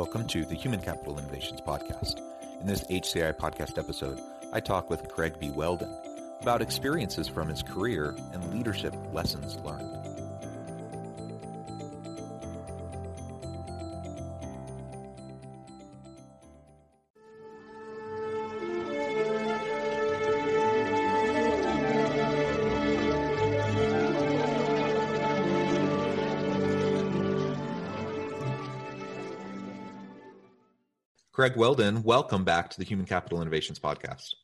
Welcome to the Human Capital Innovations Podcast. In this HCI podcast episode, I talk with Craig B. Whelden about experiences from his career and leadership lessons learned. Craig Whelden, welcome back to the Human Capital Innovations Podcast.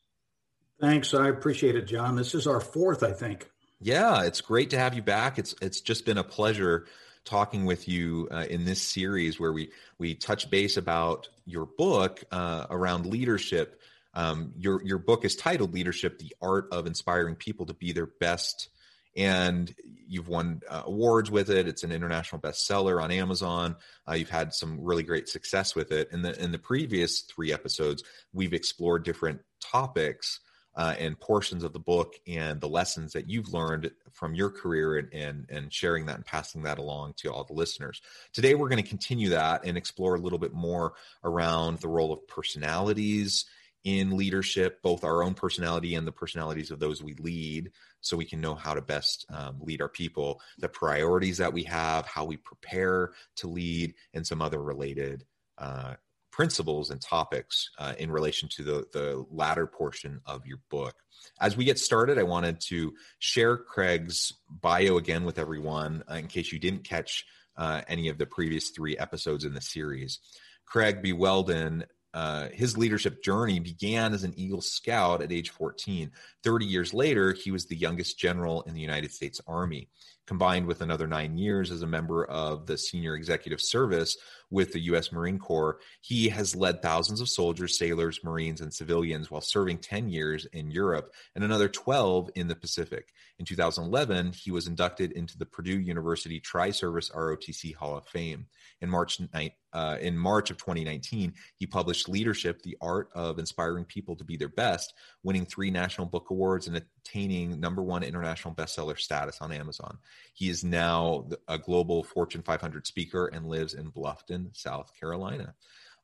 Thanks. I appreciate it, John. This is our fourth, I think. Yeah, it's great to have you back. It's it's just been a pleasure talking with you uh, in this series where we we touch base about your book uh, around leadership. Um, your your book is titled "Leadership: The Art of Inspiring People to Be Their Best." And you've won uh, awards with it. It's an international bestseller on Amazon. Uh, you've had some really great success with it. In the in the previous three episodes, we've explored different topics uh, and portions of the book and the lessons that you've learned from your career and, and and sharing that and passing that along to all the listeners. Today, we're going to continue that and explore a little bit more around the role of personalities in leadership, both our own personality and the personalities of those we lead, so we can know how to best um, lead our people, the priorities that we have, how we prepare to lead, and some other related uh, principles and topics uh, in relation to the, the latter portion of your book. As we get started, I wanted to share Craig's bio again with everyone uh, in case you didn't catch uh, any of the previous three episodes in the series. Craig B. Whelden uh, his leadership journey began as an Eagle Scout at age 14. 30 years later, he was the youngest general in the United States Army. Combined with another nine years as a member of the senior executive service with the U.S. Marine Corps, he has led thousands of soldiers, sailors, Marines, and civilians while serving 10 years in Europe and another 12 in the Pacific. In 2011, he was inducted into the Purdue University Tri Service ROTC Hall of Fame. In March, uh, in March of 2019, he published Leadership The Art of Inspiring People to Be Their Best, winning three National Book Awards and attaining number one international bestseller status on Amazon. He is now a global Fortune 500 speaker and lives in Bluffton, South Carolina.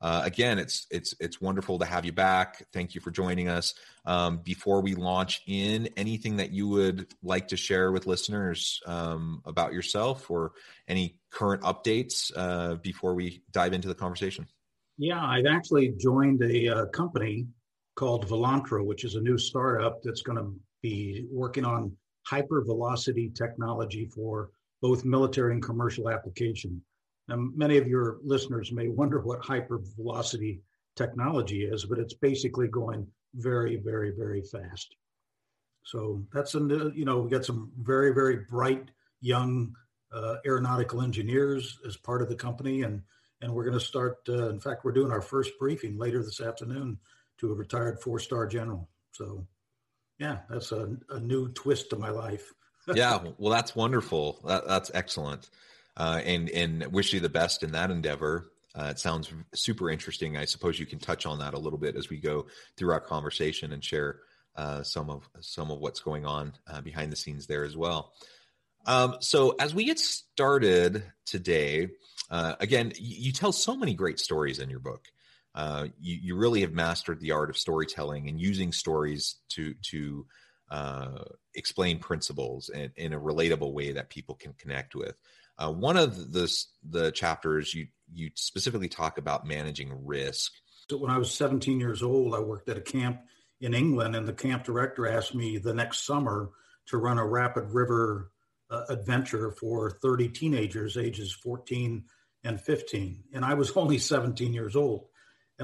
Uh, again, it's it's it's wonderful to have you back. Thank you for joining us. Um, before we launch in, anything that you would like to share with listeners um, about yourself or any current updates uh, before we dive into the conversation? Yeah, I've actually joined a uh, company called Volantra, which is a new startup that's going to be working on hypervelocity technology for both military and commercial application. And many of your listeners may wonder what hypervelocity technology is, but it's basically going very, very, very fast. So that's a you know we got some very, very bright young uh, aeronautical engineers as part of the company, and and we're going to start. Uh, in fact, we're doing our first briefing later this afternoon to a retired four-star general. So, yeah, that's a, a new twist to my life. yeah, well, that's wonderful. That, that's excellent uh, and and wish you the best in that endeavor. Uh, it sounds super interesting. I suppose you can touch on that a little bit as we go through our conversation and share uh, some of some of what's going on uh, behind the scenes there as well. Um, so as we get started today, uh, again, you, you, tell so many great stories in your book. Uh, you, you, really have mastered the art of storytelling and using stories to to uh, explain principles in, in a relatable way that people can connect with. Uh, one of the the chapters you you specifically talk about managing risk. So when I was 17 years old, I worked at a camp in England, and the camp director asked me the next summer to run a rapid river uh, adventure for 30 teenagers, ages 14 and 15, and I was only 17 years old.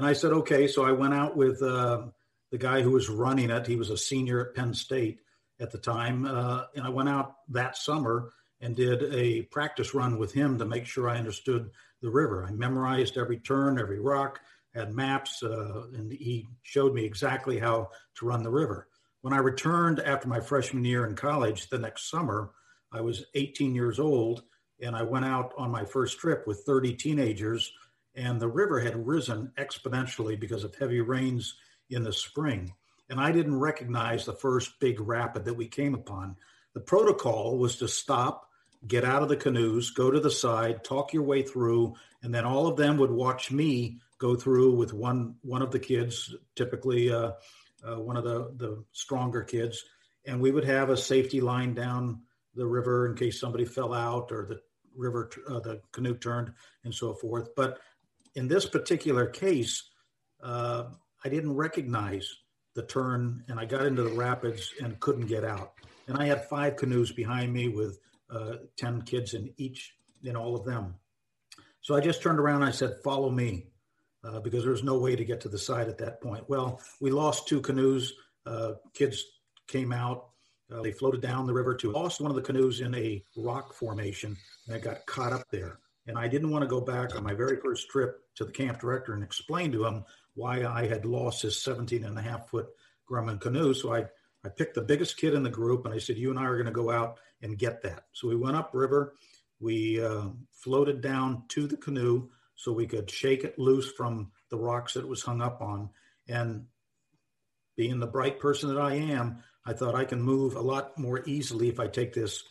And I said, okay. So I went out with uh, the guy who was running it. He was a senior at Penn State at the time, uh, and I went out that summer and did a practice run with him to make sure I understood the river. I memorized every turn, every rock, had maps, uh, and he showed me exactly how to run the river. When I returned after my freshman year in college the next summer, I was 18 years old and I went out on my first trip with 30 teenagers, and the river had risen exponentially because of heavy rains in the spring. And I didn't recognize the first big rapid that we came upon. The protocol was to stop, get out of the canoes, go to the side, talk your way through, and then all of them would watch me go through with one one of the kids, typically uh, uh, one of the the stronger kids, and we would have a safety line down the river in case somebody fell out or the river uh, the canoe turned and so forth. But in this particular case, uh, I didn't recognize the turn, and I got into the rapids and couldn't get out. And I had five canoes behind me with uh, ten kids in each in all of them. So I just turned around I said, "Follow me." uh, because there was no way to get to the side at that point. Well, we lost two canoes. Uh, kids came out. Uh, they floated down the river to lost one of the canoes in a rock formation and it got caught up there. And I didn't want to go back on my very first trip to the camp director and explain to him why I had lost his 17 and a half foot Grumman canoe. So I, I picked the biggest kid in the group and I said, You and I are going to go out and get that. So we went upriver. We uh, floated down to the canoe so we could shake it loose from the rocks that it was hung up on. And being the bright person that I am, I thought I can move a lot more easily if I take this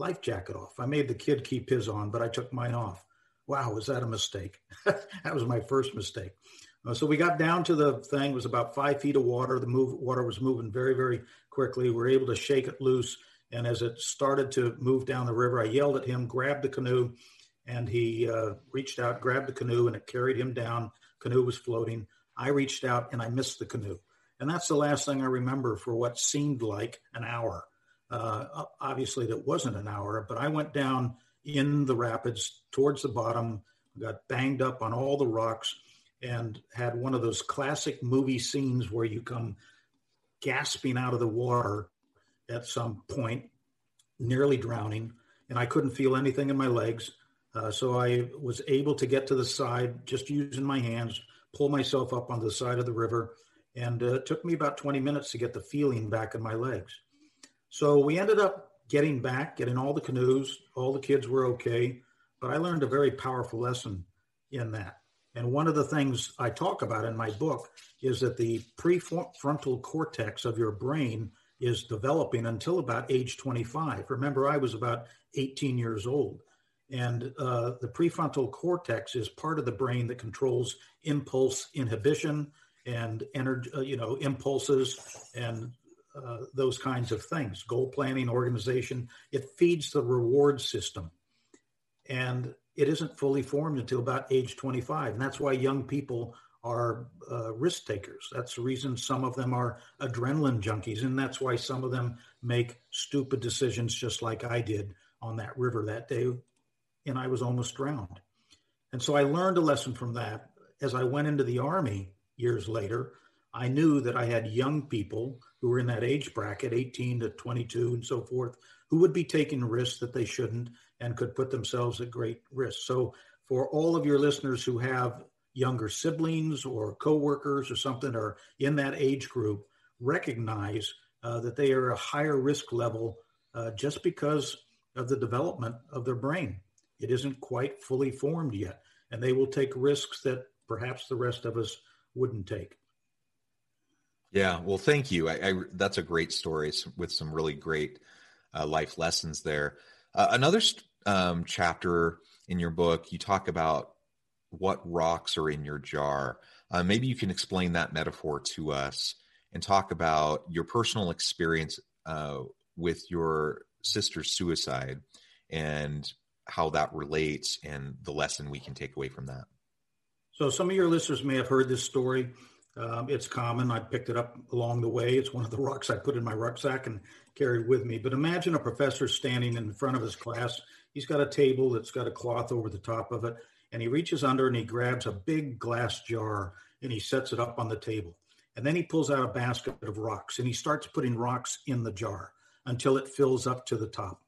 life jacket off. I made the kid keep his on, but I took mine off. Wow, was that a mistake? that was my first mistake. Uh, so we got down to the thing. It was about five feet of water. The move water was moving very, very quickly. We were able to shake it loose. And as it started to move down the river, I yelled at him, grabbed the canoe, and he uh, reached out, grabbed the canoe, and it carried him down. Canoe was floating. I reached out and I missed the canoe. And that's the last thing I remember for what seemed like an hour. Uh, obviously, that wasn't an hour, but I went down in the rapids towards the bottom, got banged up on all the rocks, and had one of those classic movie scenes where you come gasping out of the water at some point, nearly drowning, and I couldn't feel anything in my legs. Uh, so I was able to get to the side just using my hands, pull myself up on the side of the river, and uh, it took me about 20 minutes to get the feeling back in my legs. So we ended up getting back, getting all the canoes. All the kids were okay, but I learned a very powerful lesson in that. And one of the things I talk about in my book is that the prefrontal cortex of your brain is developing until about age 25. Remember, I was about 18 years old. And uh, the prefrontal cortex is part of the brain that controls impulse inhibition and energy, uh, you know, impulses and uh, those kinds of things. Goal planning, organization. It feeds the reward system, and it isn't fully formed until about age 25. And that's why young people are uh, risk takers. That's the reason some of them are adrenaline junkies, and that's why some of them make stupid decisions, just like I did on that river that day and I was almost drowned. And so I learned a lesson from that. As I went into the Army years later, I knew that I had young people who were in that age bracket, 18 to 22 and so forth, who would be taking risks that they shouldn't and could put themselves at great risk. So, for all of your listeners who have younger siblings or coworkers or something or in that age group, recognize uh, that they are a higher risk level uh, just because of the development of their brain. It isn't quite fully formed yet, and they will take risks that perhaps the rest of us wouldn't take. Yeah, well, thank you. I, I that's a great story with some really great uh, life lessons there. Uh, another um, chapter in your book, you talk about what rocks are in your jar. Uh, maybe you can explain that metaphor to us and talk about your personal experience uh, with your sister's suicide and how that relates and the lesson we can take away from that. So, some of your listeners may have heard this story. Um, it's common. I picked it up along the way. It's one of the rocks I put in my rucksack and carried with me. But imagine a professor standing in front of his class. He's got a table that's got a cloth over the top of it, and he reaches under and he grabs a big glass jar and he sets it up on the table. And then he pulls out a basket of rocks and he starts putting rocks in the jar until it fills up to the top.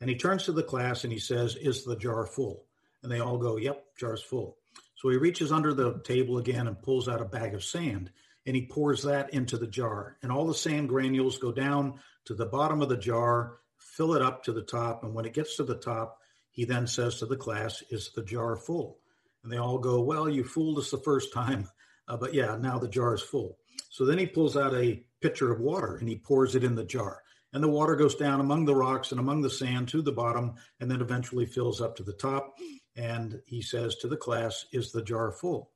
And he turns to the class and he says, Is the jar full? And they all go, Yep, jar's full. So he reaches under the table again and pulls out a bag of sand and he pours that into the jar. And all the sand granules go down to the bottom of the jar, fill it up to the top. And when it gets to the top, he then says to the class, Is the jar full? And they all go, Well, you fooled us the first time. Uh, but yeah, now the jar is full. So then he pulls out a pitcher of water and he pours it in the jar. And the water goes down among the rocks and among the sand to the bottom and then eventually fills up to the top. And he says to the class, Is the jar full?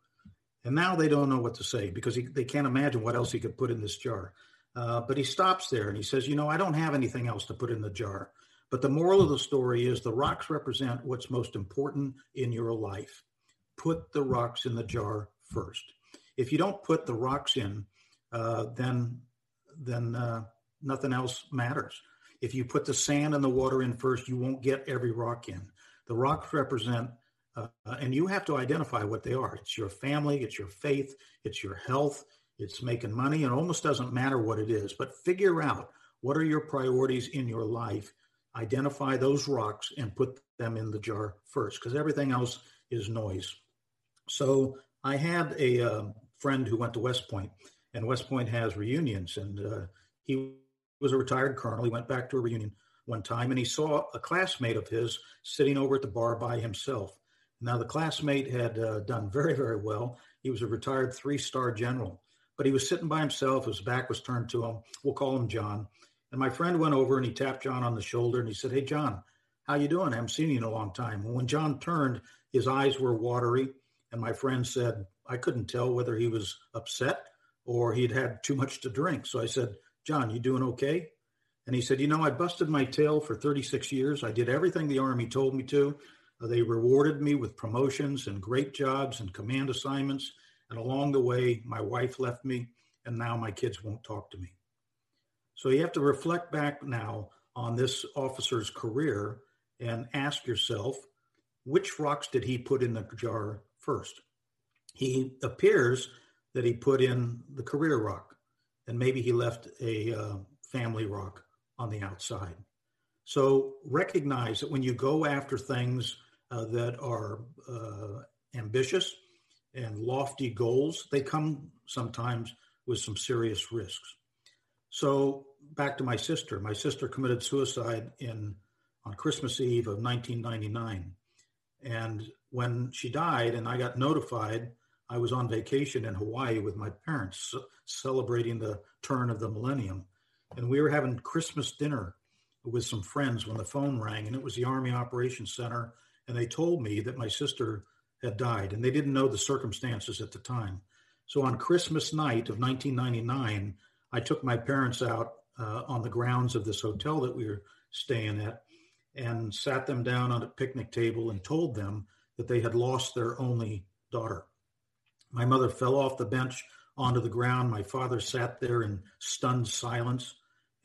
And now they don't know what to say because he, they can't imagine what else he could put in this jar. Uh, but he stops there and he says, You know, I don't have anything else to put in the jar. But the moral of the story is the rocks represent what's most important in your life. Put the rocks in the jar first. If you don't put the rocks in, uh, then then uh, nothing else matters. If you put the sand and the water in first, you won't get every rock in. The rocks represent, uh, and you have to identify what they are. It's your family, it's your faith, it's your health, it's making money. It almost doesn't matter what it is, but figure out what are your priorities in your life. Identify those rocks and put them in the jar first, because everything else is noise. So I had a uh, friend who went to West Point, and West Point has reunions, and uh, he was a retired colonel. He went back to a reunion one time and he saw a classmate of his sitting over at the bar by himself. Now, the classmate had uh, done very, very well. He was a retired three star general, but he was sitting by himself. His back was turned to him. We'll call him John. And my friend went over and he tapped John on the shoulder and he said, Hey, John, how you doing? I haven't seen you in a long time. And when John turned, his eyes were watery. And my friend said, I couldn't tell whether he was upset or he'd had too much to drink. So I said, John, you doing okay? And he said, You know, I busted my tail for 36 years. I did everything the Army told me to. They rewarded me with promotions and great jobs and command assignments. And along the way, my wife left me, and now my kids won't talk to me. So you have to reflect back now on this officer's career and ask yourself which rocks did he put in the jar first? He appears that he put in the career rock, and maybe he left a uh, family rock on the outside. So recognize that when you go after things uh, that are uh, ambitious and lofty goals, they come sometimes with some serious risks. So back to my sister. My sister committed suicide in on Christmas Eve of 1999, and when she died, and I got notified, I was on vacation in Hawaii with my parents, celebrating the turn of the millennium and we were having Christmas dinner with some friends when the phone rang, and it was the Army Operations Center, and they told me that my sister had died, and they didn't know the circumstances at the time. So on Christmas night of 1999, I took my parents out uh, on the grounds of this hotel that we were staying at and sat them down on a picnic table and told them that they had lost their only daughter. My mother fell off the bench onto the ground. My father sat there in stunned silence.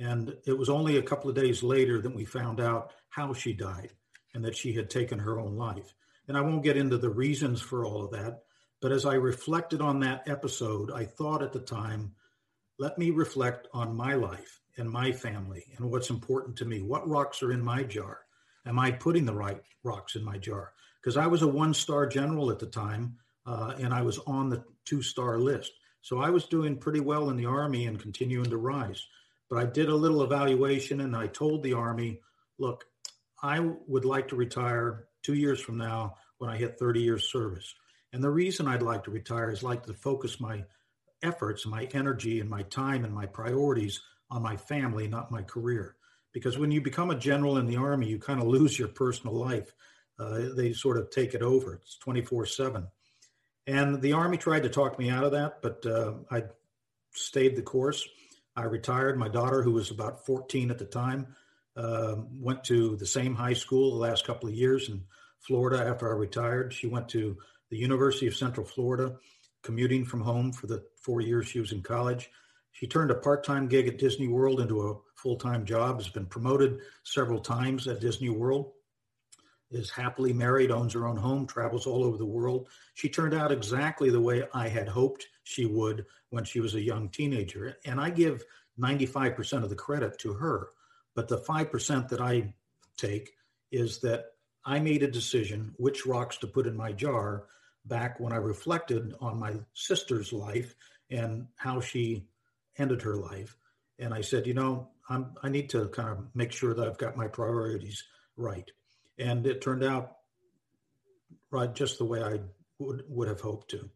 And it was only a couple of days later that we found out how she died and that she had taken her own life. And I won't get into the reasons for all of that. But as I reflected on that episode, I thought at the time, let me reflect on my life and my family and what's important to me. What rocks are in my jar? Am I putting the right rocks in my jar? Because I was a one star general at the time uh, and I was on the two star list. So I was doing pretty well in the Army and continuing to rise. But I did a little evaluation and I told the Army, look, I would like to retire two years from now when I hit 30 years service. And the reason I'd like to retire is like to focus my efforts, my energy, and my time and my priorities on my family, not my career. Because when you become a general in the Army, you kind of lose your personal life. Uh, they sort of take it over. It's 24 7. And the Army tried to talk me out of that, but uh, I stayed the course. I retired. My daughter, who was about 14 at the time, uh, went to the same high school the last couple of years in Florida after I retired. She went to the University of Central Florida, commuting from home for the four years she was in college. She turned a part time gig at Disney World into a full time job, has been promoted several times at Disney World is happily married, owns her own home, travels all over the world. She turned out exactly the way I had hoped she would when she was a young teenager. And I give 95% of the credit to her. But the 5% that I take is that I made a decision which rocks to put in my jar back when I reflected on my sister's life and how she ended her life. And I said, you know, I'm, I need to kind of make sure that I've got my priorities right. And it turned out right just the way I would, would have hoped to.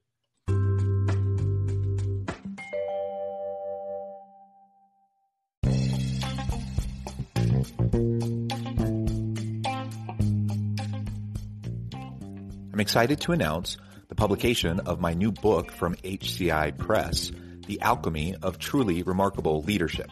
I'm excited to announce the publication of my new book from HCI Press, The Alchemy of Truly Remarkable Leadership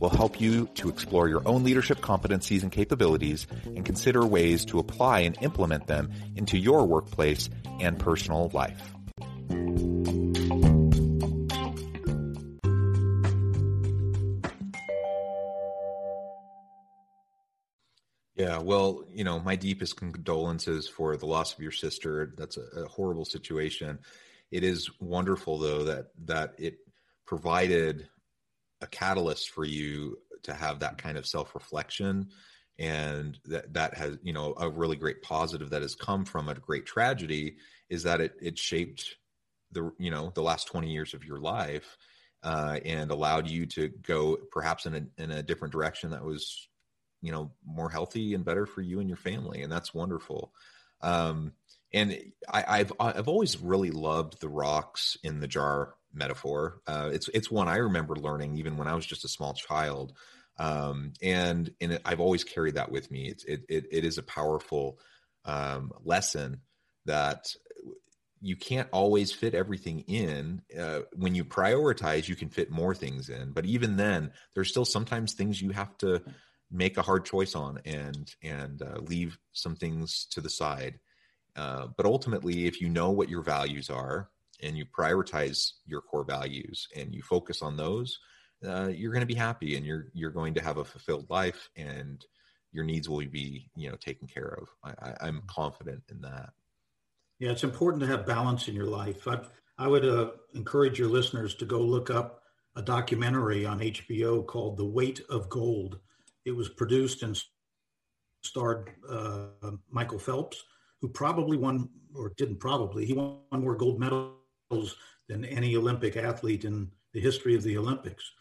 will help you to explore your own leadership competencies and capabilities and consider ways to apply and implement them into your workplace and personal life. Yeah, well, you know, my deepest condolences for the loss of your sister. That's a, a horrible situation. It is wonderful though that that it provided a catalyst for you to have that kind of self-reflection. And that that has you know a really great positive that has come from a great tragedy is that it it shaped the you know the last 20 years of your life uh, and allowed you to go perhaps in a in a different direction that was you know more healthy and better for you and your family. And that's wonderful. Um, and I, have I've always really loved the rocks in the jar metaphor. Uh, it's it's one I remember learning even when I was just a small child, um, and and it, I've always carried that with me. It's, it it it is a powerful um, lesson that you can't always fit everything in. Uh, when you prioritize, you can fit more things in, but even then, there's still sometimes things you have to make a hard choice on and and uh, leave some things to the side uh, but ultimately, if you know what your values are and you prioritize your core values and you focus on those, uh, you're going to be happy and you're you're going to have a fulfilled life and your needs will be you know taken care of. I, am confident in that. Yeah, it's important to have balance in your life. I, I would uh, encourage your listeners to go look up a documentary on HBO called "The Weight of Gold." It was produced and starred uh, Michael Phelps who probably won or didn't probably he won more gold medals than any Olympic athlete in the history of the Olympics.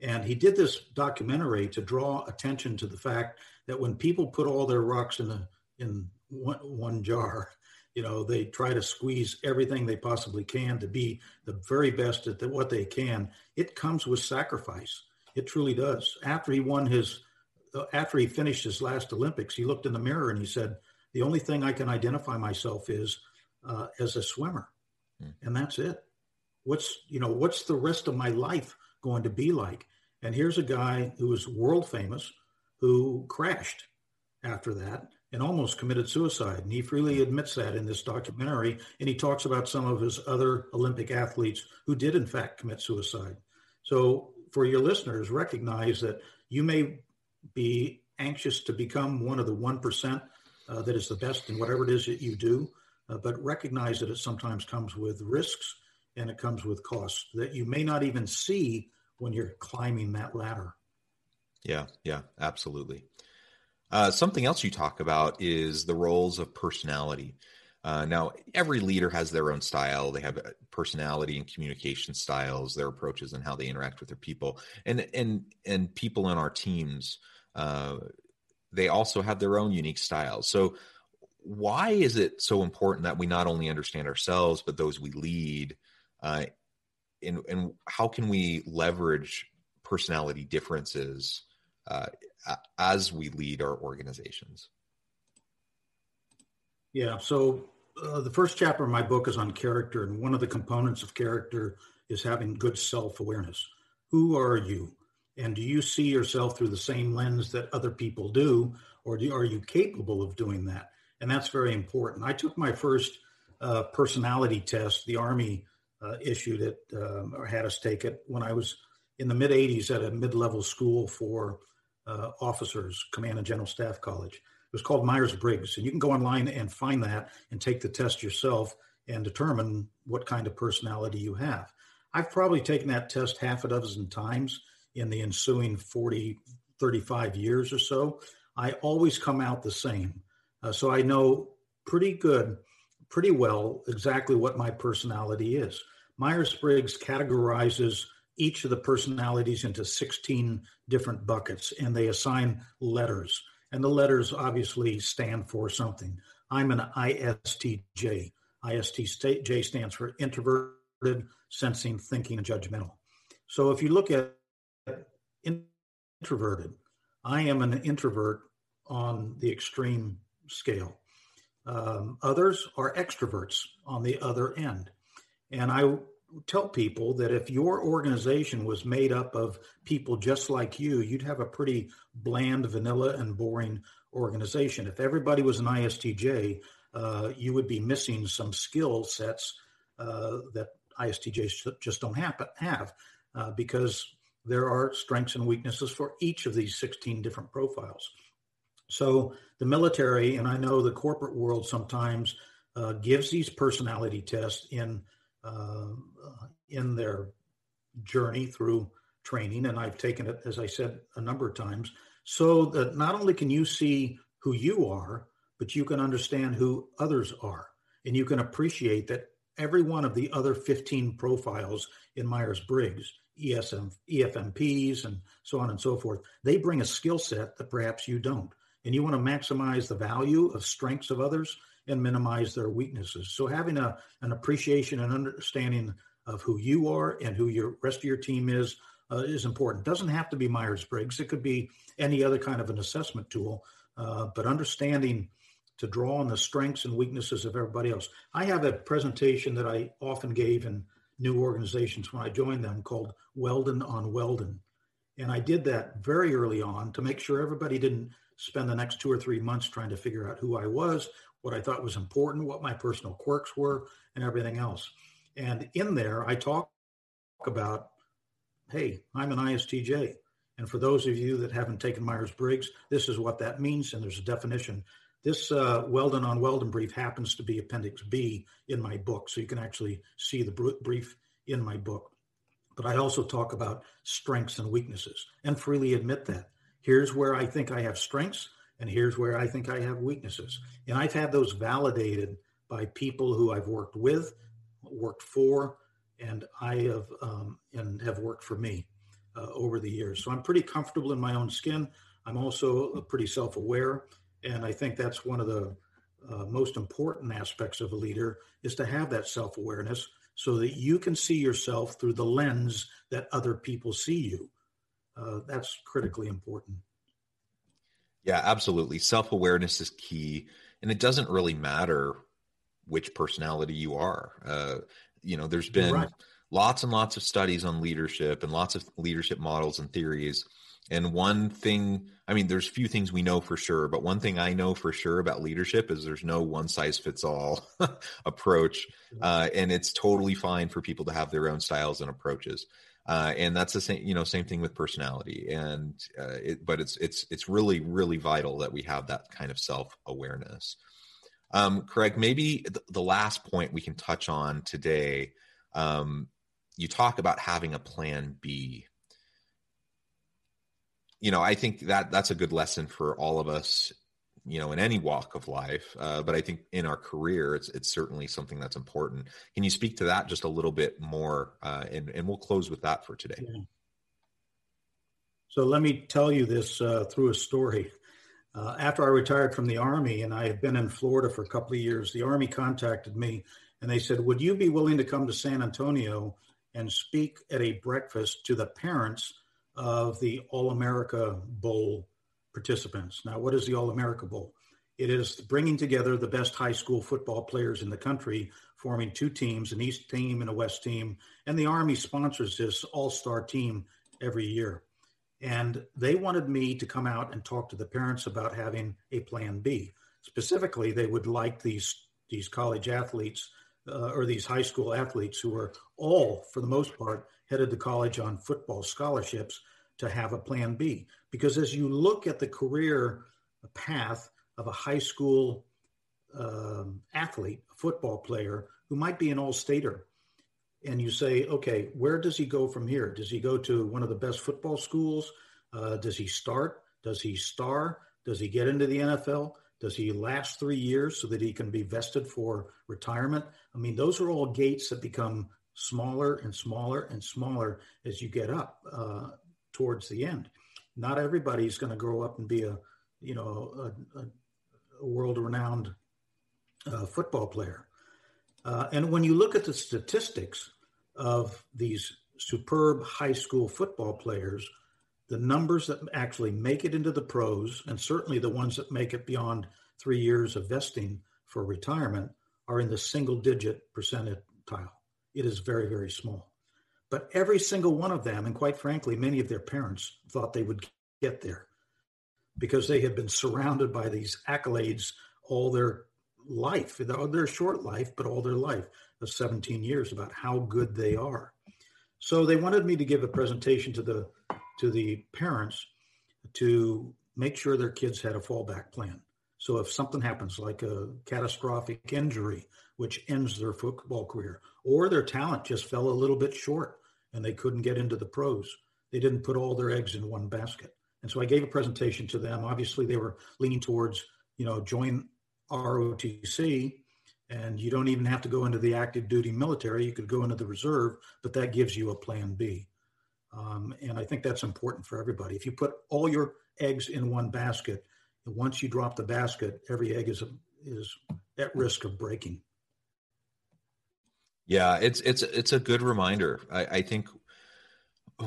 And he did this documentary to draw attention to the fact that when people put all their rocks in a in one, one jar, you know, they try to squeeze everything they possibly can to be the very best at the, what they can. It comes with sacrifice. It truly does. After he won his, uh, after he finished his last Olympics, he looked in the mirror and he said, the only thing I can identify myself is uh, as a swimmer, mm. And that's it. What's you know what's the rest of my life going to be like? And here's a guy who is world famous who crashed after that and almost committed suicide. And he freely admits that in this documentary. And he talks about some of his other Olympic athletes who did, in fact, commit suicide. So, for your listeners, recognize that you may be anxious to become one of the 1% uh, that is the best in whatever it is that you do, uh, but recognize that it sometimes comes with risks and it comes with costs that you may not even see when you're climbing that ladder. Yeah, yeah, absolutely. Uh, something else you talk about is the roles of personality. Uh, now, every leader has their own style. They have personality and communication styles, their approaches, and how they interact with their people, and and and people in our teams. Uh, they also have their own unique styles. So, why is it so important that we not only understand ourselves but those we lead uh, and and how can we leverage personality differences uh, as we lead our organizations? Yeah. So uh, the first chapter of my book is on character, and one of the components of character is having good self awareness. Who are you? And do you see yourself through the same lens that other people do, or do, are you capable of doing that? And that's very important. I took my first uh, personality test, the Army uh, issued it um, or had us take it when I was in the mid 80s at a mid level school for uh, officers, Command and General Staff College. It was called Myers Briggs. And you can go online and find that and take the test yourself and determine what kind of personality you have. I've probably taken that test half a dozen times in the ensuing 40, 35 years or so. I always come out the same. Uh, so I know pretty good, pretty well exactly what my personality is. Myers Briggs categorizes each of the personalities into 16 different buckets and they assign letters. And the letters obviously stand for something. I'm an ISTJ. ISTJ stands for introverted, sensing, thinking, and judgmental. So if you look at introverted, I am an introvert on the extreme scale. Um, others are extroverts on the other end. And I tell people that if your organization was made up of people just like you, you'd have a pretty bland, vanilla, and boring organization. If everybody was an ISTJ, uh, you would be missing some skill sets uh, that ISTJs just don't happen, have uh, because there are strengths and weaknesses for each of these 16 different profiles. So the military, and I know the corporate world sometimes uh, gives these personality tests in uh, in their journey through training, and I've taken it, as I said, a number of times, so that not only can you see who you are, but you can understand who others are, and you can appreciate that every one of the other 15 profiles in Myers Briggs ESM, EFMPs, and so on and so forth. They bring a skill set that perhaps you don't. And you want to maximize the value of strengths of others and minimize their weaknesses. So having a, an appreciation and understanding of who you are and who your rest of your team is uh, is important. Doesn't have to be Myers Briggs. It could be any other kind of an assessment tool, uh, but understanding to draw on the strengths and weaknesses of everybody else. I have a presentation that I often gave in new organizations when I joined them called Whelden on Whelden. And I did that very early on to make sure everybody didn't spend the next two or three months trying to figure out who I was, what I thought was important, what my personal quirks were, and everything else. And in there, I talk about, hey, I'm an ISTJ. And for those of you that haven't taken Myers Briggs, this is what that means. And there's a definition. This uh, Whelden on Whelden brief happens to be Appendix B in my book. So you can actually see the brief in my book. But I also talk about strengths and weaknesses and freely admit that. Here's where I think I have strengths, and here's where I think I have weaknesses. And I've had those validated by people who I've worked with, worked for, and I have um, and have worked for me uh, over the years. So I'm pretty comfortable in my own skin. I'm also pretty self-aware, and I think that's one of the uh, most important aspects of a leader is to have that self-awareness so that you can see yourself through the lens that other people see you. Uh, that's critically important. Yeah, absolutely. Self awareness is key. And it doesn't really matter which personality you are. Uh, you know, there's been right. lots and lots of studies on leadership and lots of leadership models and theories. And one thing, I mean, there's few things we know for sure, but one thing I know for sure about leadership is there's no one size fits all approach. Uh, and it's totally fine for people to have their own styles and approaches. Uh, and that's the same, you know, same thing with personality. And uh, it, but it's it's it's really really vital that we have that kind of self awareness. Um, Craig, maybe the, the, last point we can touch on today. Um, you talk about having a plan B. You know, I think that that's a good lesson for all of us you know in any walk of life uh, but i think in our career it's it's certainly something that's important. Can you speak to that just a little bit more uh, and and we'll close with that for today. Yeah. so let me tell you this uh, through a story. Uh, after i retired from the army and i had been in florida for a couple of years the army contacted me and they said would you be willing to come to san antonio and speak at a breakfast to the parents of the All America Bowl participants. Now, what is the All America Bowl? It is bringing together the best high school football players in the country, forming two teams, an East team and a West team. And the Army sponsors this all star team every year. And they wanted me to come out and talk to the parents about having a plan B. Specifically, they would like these, these college athletes uh, or these high school athletes who are all, for the most part, headed to college on football scholarships to have a plan B. Because as you look at the career path of a high school um, athlete, a football player who might be an all stater, and you say, okay, where does he go from here? Does he go to one of the best football schools? Uh, does he start? Does he star? Does he get into the NFL? Does he last three years so that he can be vested for retirement? I mean, those are all gates that become smaller and smaller and smaller as you get up uh, towards the end. Not everybody's going to grow up and be a, you know, a, a, world-renowned uh, football player. Uh, and when you look at the statistics of these superb high school football players, the numbers that actually make it into the pros, and certainly the ones that make it beyond three years of vesting for retirement, are in the single digit percentile. It is very, very small. But every single one of them, and quite frankly, many of their parents thought they would get there because they had been surrounded by these accolades all their life, their short life, but all their life of 17 years about how good they are. So they wanted me to give a presentation to the to the parents to make sure their kids had a fallback plan. So if something happens like a catastrophic injury which ends their football career or their talent just fell a little bit short and they couldn't get into the pros, they didn't put all their eggs in one basket. And so I gave a presentation to them. Obviously they were leaning towards, you know, join ROTC, and you don't even have to go into the active duty military. You could go into the reserve, but that gives you a plan B. Um, and I think that's important for everybody. If you put all your eggs in one basket, once you drop the basket, every egg is is at risk of breaking. Yeah, it's it's it's a good reminder. I, I think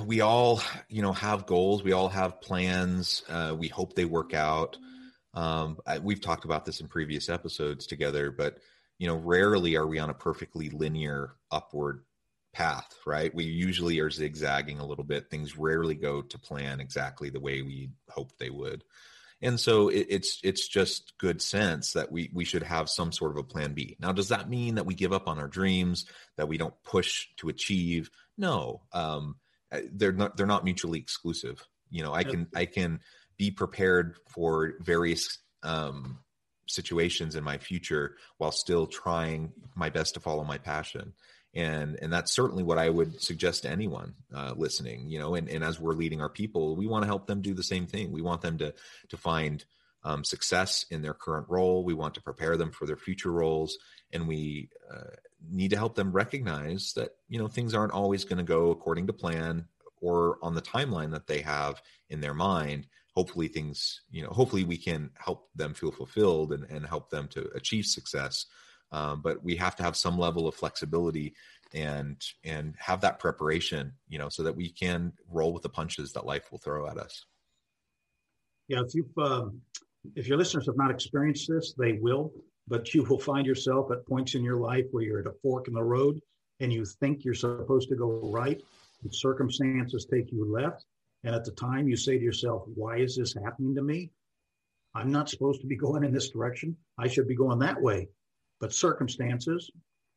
we all, you know, have goals. We all have plans. Uh, we hope they work out. Um, I, we've talked about this in previous episodes together, but you know, rarely are we on a perfectly linear upward path, right? We usually are zigzagging a little bit. Things rarely go to plan exactly the way we hoped they would. And so it, it's it's just good sense that we we should have some sort of a plan B. Now, does that mean that we give up on our dreams, that we don't push to achieve? No, um, they're not they're not mutually exclusive. You know, I can I can be prepared for various um, situations in my future while still trying my best to follow my passion and and that's certainly what i would suggest to anyone uh, listening you know and, and as we're leading our people we want to help them do the same thing. We want them to to find um, success in their current role. We want to prepare them for their future roles and we uh, need to help them recognize that you know things aren't always going to go according to plan or on the timeline that they have in their mind. Hopefully things you know hopefully we can help them feel fulfilled and, and help them to achieve success um, but we have to have some level of flexibility and and have that preparation you know so that we can roll with the punches that life will throw at us yeah if you've um, if your listeners have not experienced this they will but you will find yourself at points in your life where you're at a fork in the road and you think you're supposed to go right circumstances take you left and at the time, you say to yourself, why is this happening to me? I'm not supposed to be going in this direction. I should be going that way. But circumstances,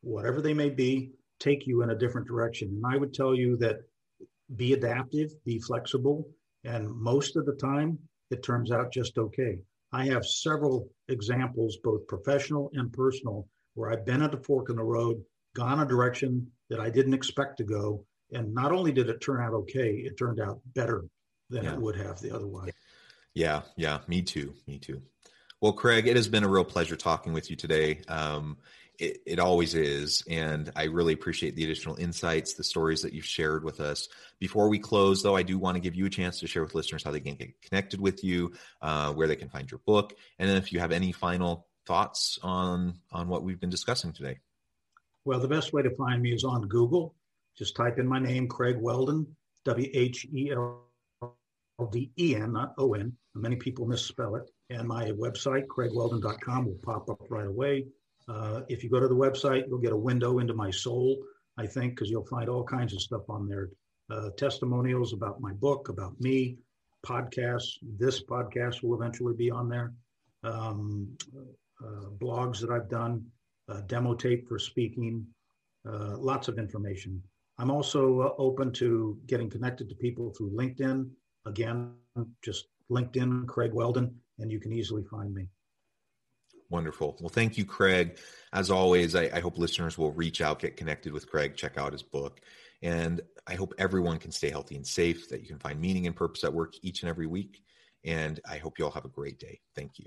whatever they may be, take you in a different direction. And I would tell you that be adaptive, be flexible, and most of the time, it turns out just okay. I have several examples, both professional and personal, where I've been at a fork in the road, gone a direction that I didn't expect to go, and not only did it turn out okay, it turned out better than yeah. it would have the otherwise. Yeah, yeah, me too, me too. Well, Craig, it has been a real pleasure talking with you today. Um, it, it, always is. And I really appreciate the additional insights, the stories that you've shared with us. Before we close, though, I do want to give you a chance to share with listeners how they can get connected with you, uh, where they can find your book, and then if you have any final thoughts on on what we've been discussing today. Well, the best way to find me is on Google Just type in my name, Craig Whelden, W H E L D E N, not O N. Many people misspell it. And my website, craigwhelden.com, will pop up right away. Uh, if you go to the website, you'll get a window into my soul, I think, because you'll find all kinds of stuff on there uh, testimonials about my book, about me, podcasts. This podcast will eventually be on there. Um, uh, blogs that I've done, demo tape for speaking, uh, lots of information. I'm also uh, open to getting connected to people through LinkedIn. Again, just LinkedIn, Craig Whelden, and you can easily find me. Wonderful. Well, thank you, Craig. As always, I, I, hope listeners will reach out, get connected with Craig, check out his book. And I hope everyone can stay healthy and safe, that you can find meaning and purpose at work each and every week. And I hope you all have a great day. Thank you.